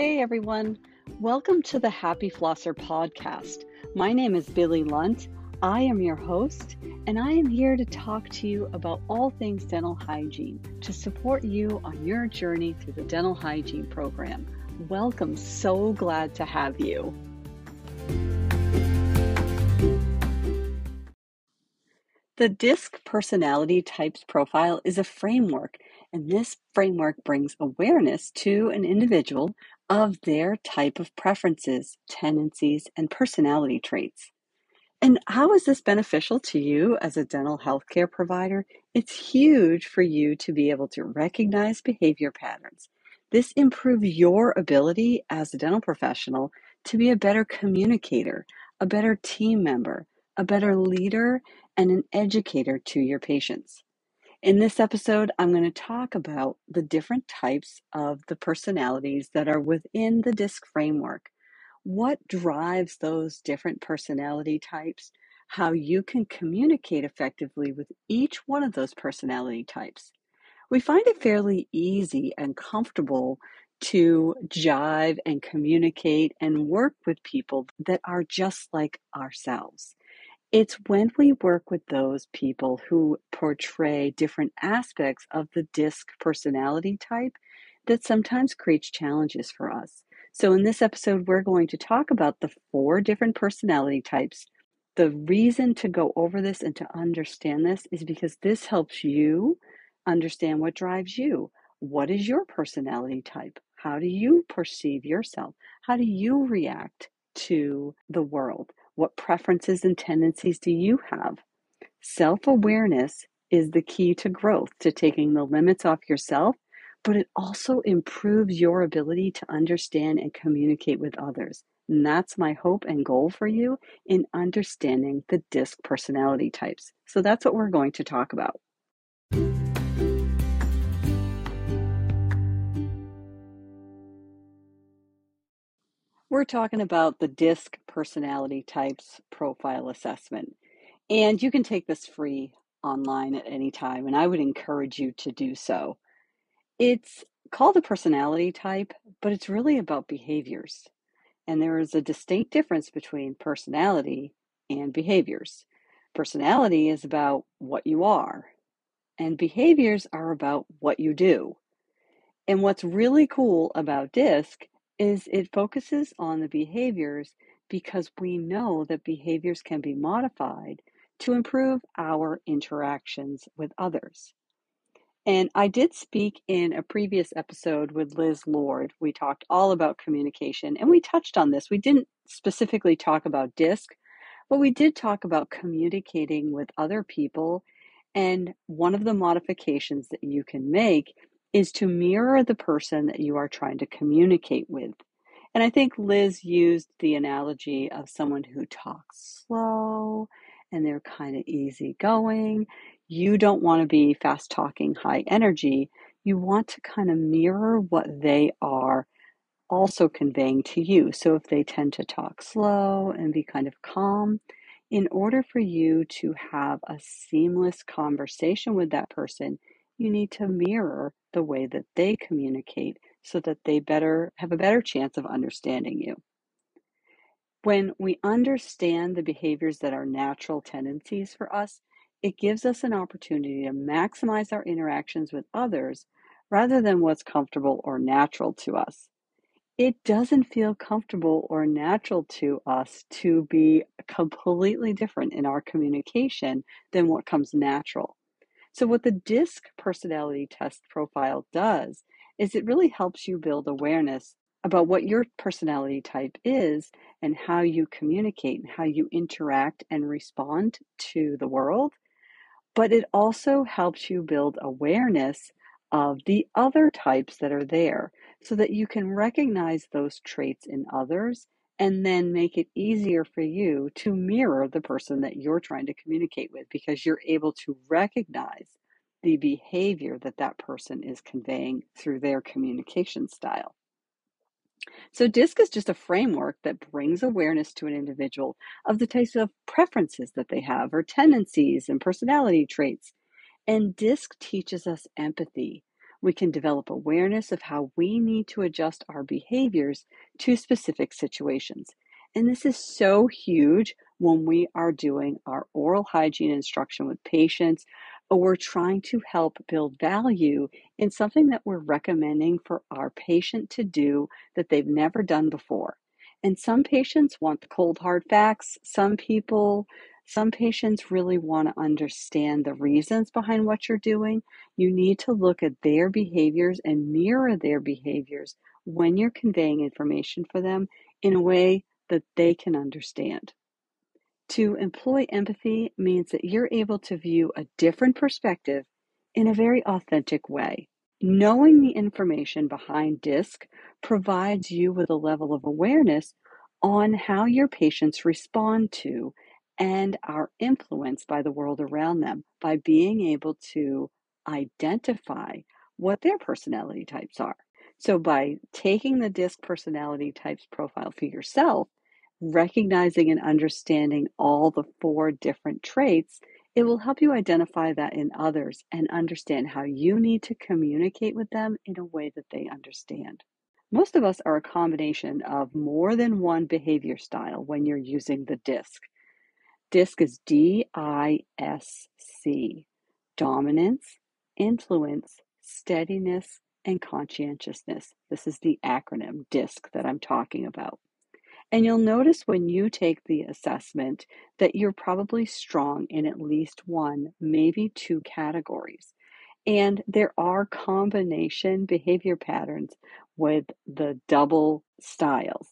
Hey everyone, welcome to the Happy Flosser podcast. My name is Billie Lunt. I am your host, and I am here to talk to you about all things dental hygiene to support you on your journey through the dental hygiene program. Welcome, so glad to have you. The DISC personality types profile is a framework, and this framework brings awareness to an individual of their type of preferences, tendencies, and personality traits. And how is this beneficial to you as a dental healthcare provider? It's huge for you to be able to recognize behavior patterns. This improves your ability as a dental professional to be a better communicator, a better team member, a better leader, and an educator to your patients. In this episode, I'm going to talk about the different types of the personalities that are within the DISC framework. What drives those different personality types? How you can communicate effectively with each one of those personality types. We find it fairly easy and comfortable to jive and communicate and work with people that are just like ourselves. It's when we work with those people who portray different aspects of the DISC personality type that sometimes creates challenges for us. So, in this episode, we're going to talk about the four different personality types. The reason to go over this and to understand this is because this helps you understand what drives you. What is your personality type? How do you perceive yourself? How do you react to the world? What preferences and tendencies do you have? Self awareness is the key to growth, to taking the limits off yourself, but it also improves your ability to understand and communicate with others. And that's my hope and goal for you in understanding the DISC personality types. So that's what we're going to talk about. We're talking about the DISC personality types profile assessment. And you can take this free online at any time, and I would encourage you to do so. It's called a personality type, but it's really about behaviors. And there is a distinct difference between personality and behaviors. Personality is about what you are, and behaviors are about what you do. And what's really cool about DISC is it focuses on the behaviors because we know that behaviors can be modified to improve our interactions with others. And I did speak in a previous episode with Liz Lord. We talked all about communication and we touched on this. We didn't specifically talk about DISC, but we did talk about communicating with other people. And one of the modifications that you can make is to mirror the person that you are trying to communicate with. And I think Liz used the analogy of someone who talks slow and they're kind of easygoing. You don't want to be fast talking, high energy. You want to kind of mirror what they are also conveying to you. So if they tend to talk slow and be kind of calm, in order for you to have a seamless conversation with that person, you need to mirror the way that they communicate so that they better have a better chance of understanding you. When we understand the behaviors that are natural tendencies for us, it gives us an opportunity to maximize our interactions with others rather than what's comfortable or natural to us. It doesn't feel comfortable or natural to us to be completely different in our communication than what comes natural. So, what the DISC personality test profile does is it really helps you build awareness about what your personality type is and how you communicate and how you interact and respond to the world. But it also helps you build awareness of the other types that are there so that you can recognize those traits in others and then make it easier for you to mirror the person that you're trying to communicate with because you're able to recognize the behavior that that person is conveying through their communication style. So, DISC is just a framework that brings awareness to an individual of the types of preferences that they have, or tendencies and personality traits. And DISC teaches us empathy We can develop awareness of how we need to adjust our behaviors to specific situations. And this is so huge when we are doing our oral hygiene instruction with patients or we're trying to help build value in something that we're recommending for our patient to do that they've never done before. And some patients want the cold hard facts. Some people, some patients really want to understand the reasons behind what you're doing. You need to look at their behaviors and mirror their behaviors when you're conveying information for them in a way that they can understand. To employ empathy means that you're able to view a different perspective in a very authentic way. Knowing the information behind DISC provides you with a level of awareness on how your patients respond to and are influenced by the world around them by being able to identify what their personality types are. So, by taking the DISC personality types profile for yourself, recognizing and understanding all the four different traits, it will help you identify that in others and understand how you need to communicate with them in a way that they understand. Most of us are a combination of more than one behavior style when you're using the DISC. DISC is D I S C dominance, influence, steadiness, and conscientiousness. This is the acronym DISC that I'm talking about. And you'll notice when you take the assessment that you're probably strong in at least one, maybe two categories. And there are combination behavior patterns with the double styles.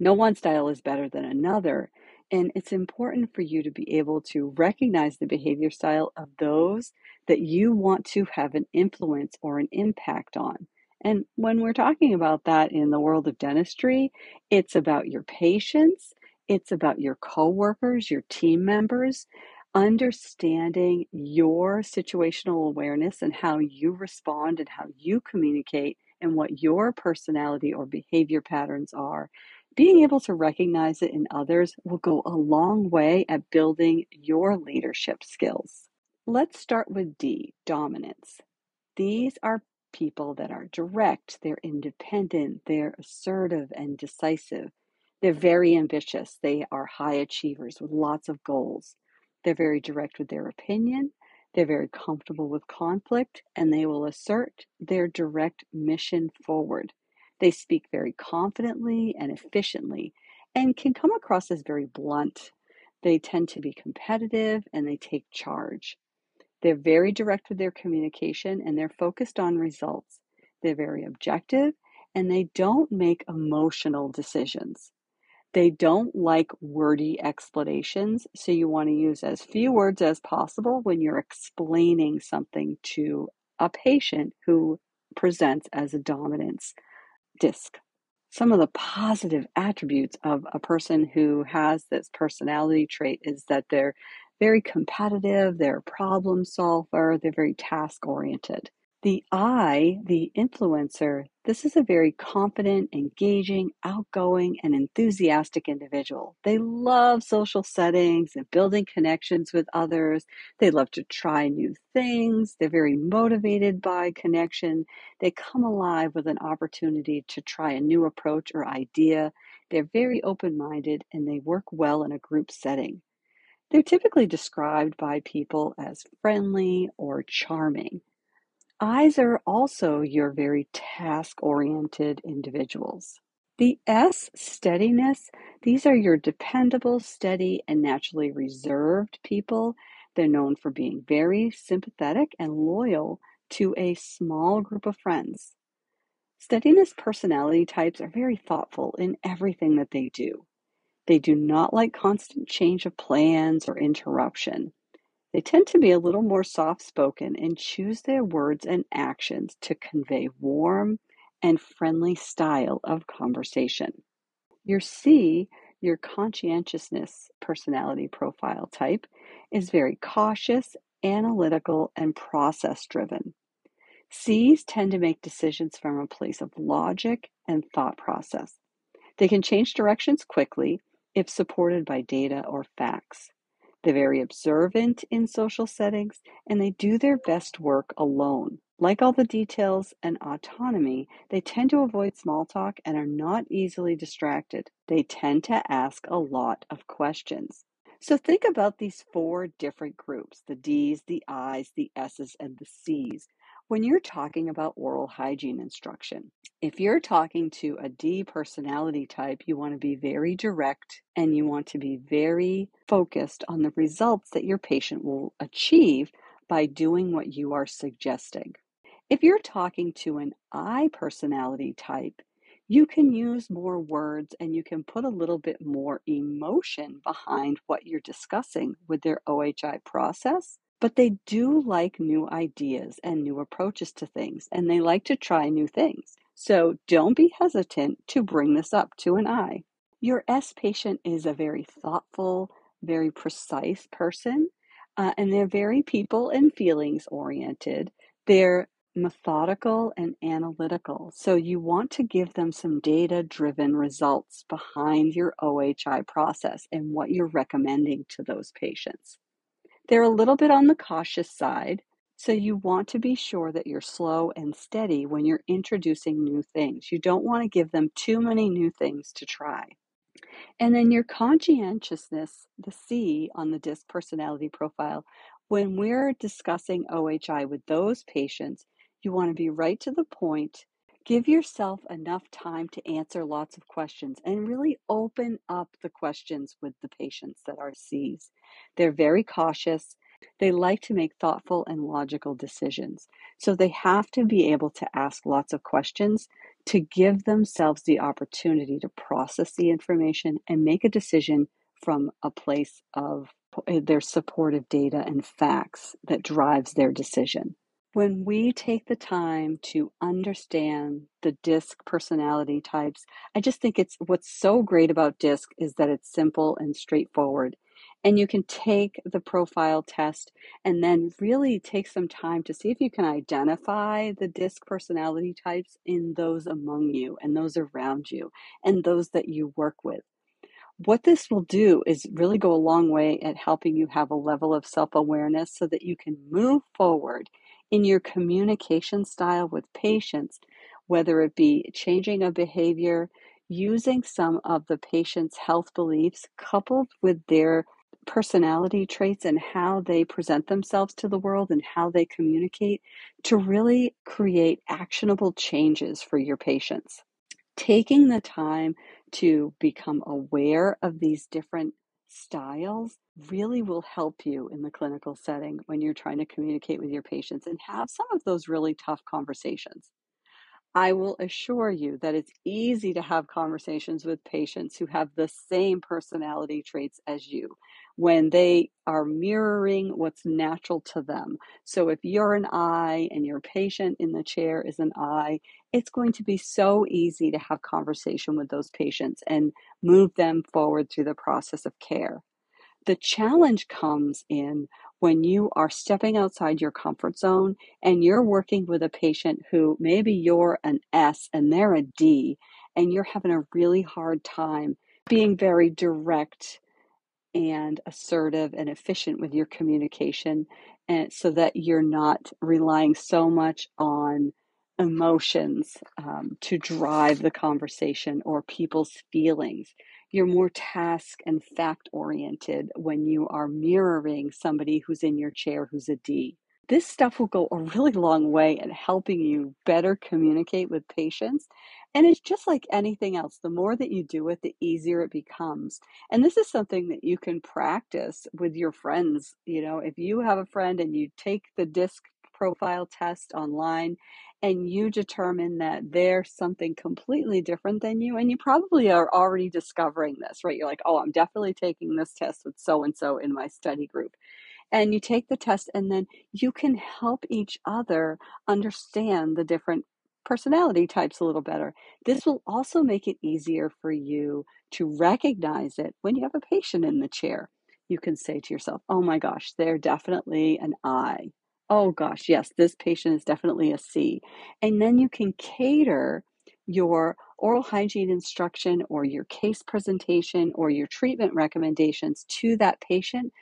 No one style is better than another. And it's important for you to be able to recognize the behavior style of those that you want to have an influence or an impact on. And when we're talking about that in the world of dentistry, it's about your patients, it's about your coworkers, your team members, understanding your situational awareness and how you respond and how you communicate and what your personality or behavior patterns are. Being able to recognize it in others will go a long way at building your leadership skills. Let's start with D, dominance. These are people that are direct, they're independent, they're assertive and decisive. They're very ambitious. They are high achievers with lots of goals. They're very direct with their opinion. They're very comfortable with conflict and they will assert their direct mission forward. They speak very confidently and efficiently and can come across as very blunt. They tend to be competitive and they take charge. They're very direct with their communication and they're focused on results. They're very objective and they don't make emotional decisions. They don't like wordy explanations, so you want to use as few words as possible when you're explaining something to a patient who presents as a dominance disc. Some of the positive attributes of a person who has this personality trait is that they're very competitive, they're a problem solver, they're very task oriented. The I, the influencer, this is a very confident, engaging, outgoing, and enthusiastic individual. They love social settings and building connections with others. They love to try new things. They're very motivated by connection. They come alive with an opportunity to try a new approach or idea. They're very open minded and they work well in a group setting. They're typically described by people as friendly or charming. I's are also your very task oriented individuals. The S, steadiness, these are your dependable, steady, and naturally reserved people. They're known for being very sympathetic and loyal to a small group of friends. Steadiness personality types are very thoughtful in everything that they do. They do not like constant change of plans or interruption. They tend to be a little more soft spoken and choose their words and actions to convey warm and friendly style of conversation. Your C, your conscientiousness personality profile type, is very cautious, analytical, and process driven. C's tend to make decisions from a place of logic and thought process. They can change directions quickly if supported by data or facts. They're very observant in social settings and they do their best work alone. Like all the details and autonomy, they tend to avoid small talk and are not easily distracted. They tend to ask a lot of questions. So think about these four different groups the D's, the I's, the S's, and the C's when you're talking about oral hygiene instruction. If you're talking to a D personality type, you want to be very direct and you want to be very focused on the results that your patient will achieve by doing what you are suggesting. If you're talking to an I personality type, you can use more words and you can put a little bit more emotion behind what you're discussing with their OHI process. But they do like new ideas and new approaches to things, and they like to try new things. So don't be hesitant to bring this up to an I. Your S patient is a very thoughtful, very precise person, uh, and they're very people and feelings oriented. They're methodical and analytical. So you want to give them some data driven results behind your OHI process and what you're recommending to those patients. They're a little bit on the cautious side. So you want to be sure that you're slow and steady when you're introducing new things. You don't want to give them too many new things to try. And then your conscientiousness, the C on the DISC personality profile, when we're discussing OHI with those patients, you want to be right to the point. Give yourself enough time to answer lots of questions and really open up the questions with the patients that are C's. They're very cautious. They like to make thoughtful and logical decisions. So they have to be able to ask lots of questions to give themselves the opportunity to process the information and make a decision from a place of eh, their supportive data and facts that drives their decision. When we take the time to understand the DISC personality types, I just think it's what's so great about DISC is that it's simple and straightforward. And you can take the profile test and then really take some time to see if you can identify the DISC personality types in those among you and those around you and those that you work with what this will do is really go a long way at helping you have a level of self awareness so that you can move forward in your communication style with patients, whether it be changing a behavior, using some of the patient's health beliefs coupled with their personality traits and how they present themselves to the world and how they communicate to really create actionable changes for your patients. Taking the time to become aware of these different styles really will help you in the clinical setting when you're trying to communicate with your patients and have some of those really tough conversations. I will assure you that it's easy to have conversations with patients who have the same personality traits as you when they are mirroring what's natural to them. So if you're an I and your patient in the chair is an I, it's going to be so easy to have conversation with those patients and move them forward through the process of care. The challenge comes in when you are stepping outside your comfort zone and you're working with a patient who maybe you're an S and they're a D, and you're having a really hard time being very direct and assertive and efficient with your communication and so that you're not relying so much on emotions um, to drive the conversation or people's feelings you're more task and fact oriented when you are mirroring somebody who's in your chair who's a D. This stuff will go a really long way in helping you better communicate with patients. And it's just like anything else. The more that you do it, the easier it becomes. And this is something that you can practice with your friends. You know, if you have a friend and you take the disc profile test online and you determine that they're something completely different than you and you probably are already discovering this right you're like oh i'm definitely taking this test with so and so in my study group and you take the test and then you can help each other understand the different personality types a little better. This will also make it easier for you to recognize it when you have a patient in the chair. You can say to yourself oh my gosh they're definitely an i. Oh gosh, yes, this patient is definitely a C. And then you can cater your oral hygiene instruction or your case presentation or your treatment recommendations to that patient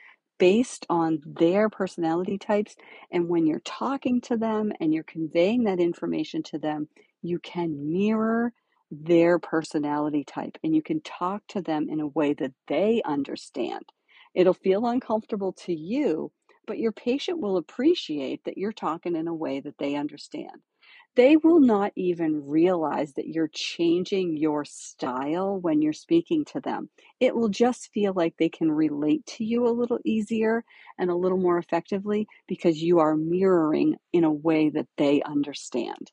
based on their personality types. And when you're talking to them and you're conveying that information to them, you can mirror their personality type and you can talk to them in a way that they understand. It'll feel uncomfortable to you, but your patient will appreciate that you're talking in a way that they understand they will not even realize that you're changing your style when you're speaking to them. It will just feel like they can relate to you a little easier and a little more effectively because you are mirroring in a way that they understand.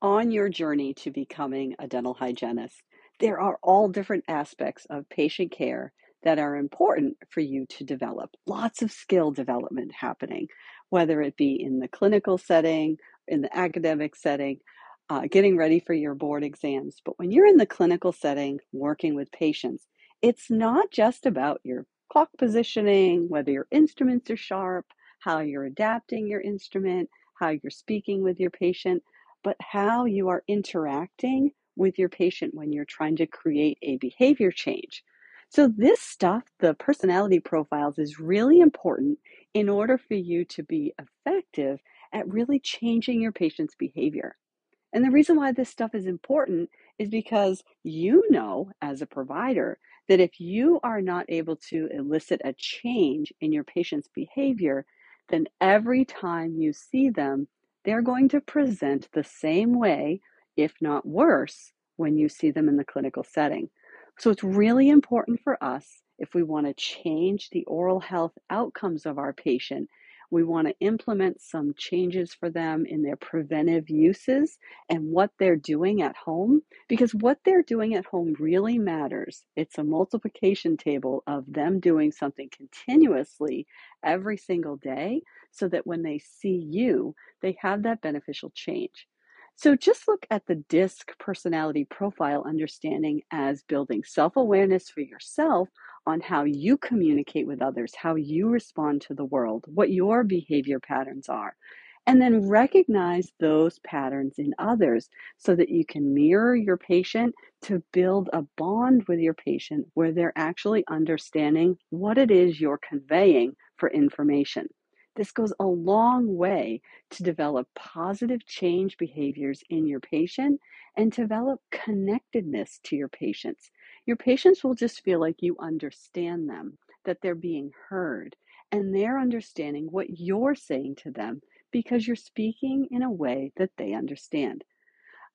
On your journey to becoming a dental hygienist, there are all different aspects of patient care that are important for you to develop. Lots of skill development happening, whether it be in the clinical setting, in the academic setting, uh, getting ready for your board exams. But when you're in the clinical setting working with patients, it's not just about your clock positioning, whether your instruments are sharp, how you're adapting your instrument, how you're speaking with your patient, but how you are interacting with your patient when you're trying to create a behavior change. So, this stuff, the personality profiles, is really important in order for you to be effective at really changing your patient's behavior. And the reason why this stuff is important is because you know, as a provider, that if you are not able to elicit a change in your patient's behavior, then every time you see them, they're going to present the same way, if not worse, when you see them in the clinical setting. So it's really important for us if we want to change the oral health outcomes of our patient. We want to implement some changes for them in their preventive uses and what they're doing at home, because what they're doing at home really matters. It's a multiplication table of them doing something continuously every single day so that when they see you, they have that beneficial change. So just look at the DISC personality profile understanding as building self awareness for yourself on how you communicate with others, how you respond to the world, what your behavior patterns are. And then recognize those patterns in others so that you can mirror your patient to build a bond with your patient where they're actually understanding what it is you're conveying for information. This goes a long way to develop positive change behaviors in your patient and develop connectedness to your patients. Your patients will just feel like you understand them, that they're being heard, and they're understanding what you're saying to them because you're speaking in a way that they understand.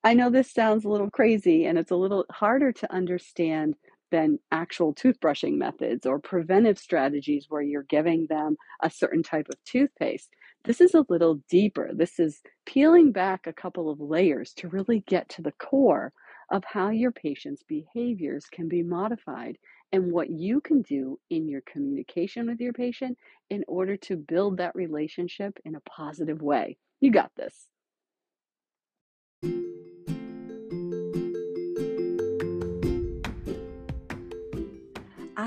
I know this sounds a little crazy and it's a little harder to understand than actual toothbrushing methods or preventive strategies where you're giving them a certain type of toothpaste. This is a little deeper. This is peeling back a couple of layers to really get to the core of how your patient's behaviors can be modified and what you can do in your communication with your patient in order to build that relationship in a positive way. You got this.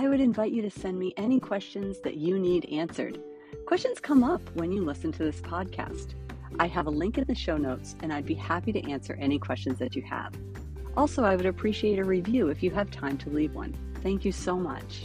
I would invite you to send me any questions that you need answered. Questions come up when you listen to this podcast. I have a link in the show notes, and I'd be happy to answer any questions that you have. Also, I would appreciate a review if you have time to leave one. Thank you so much.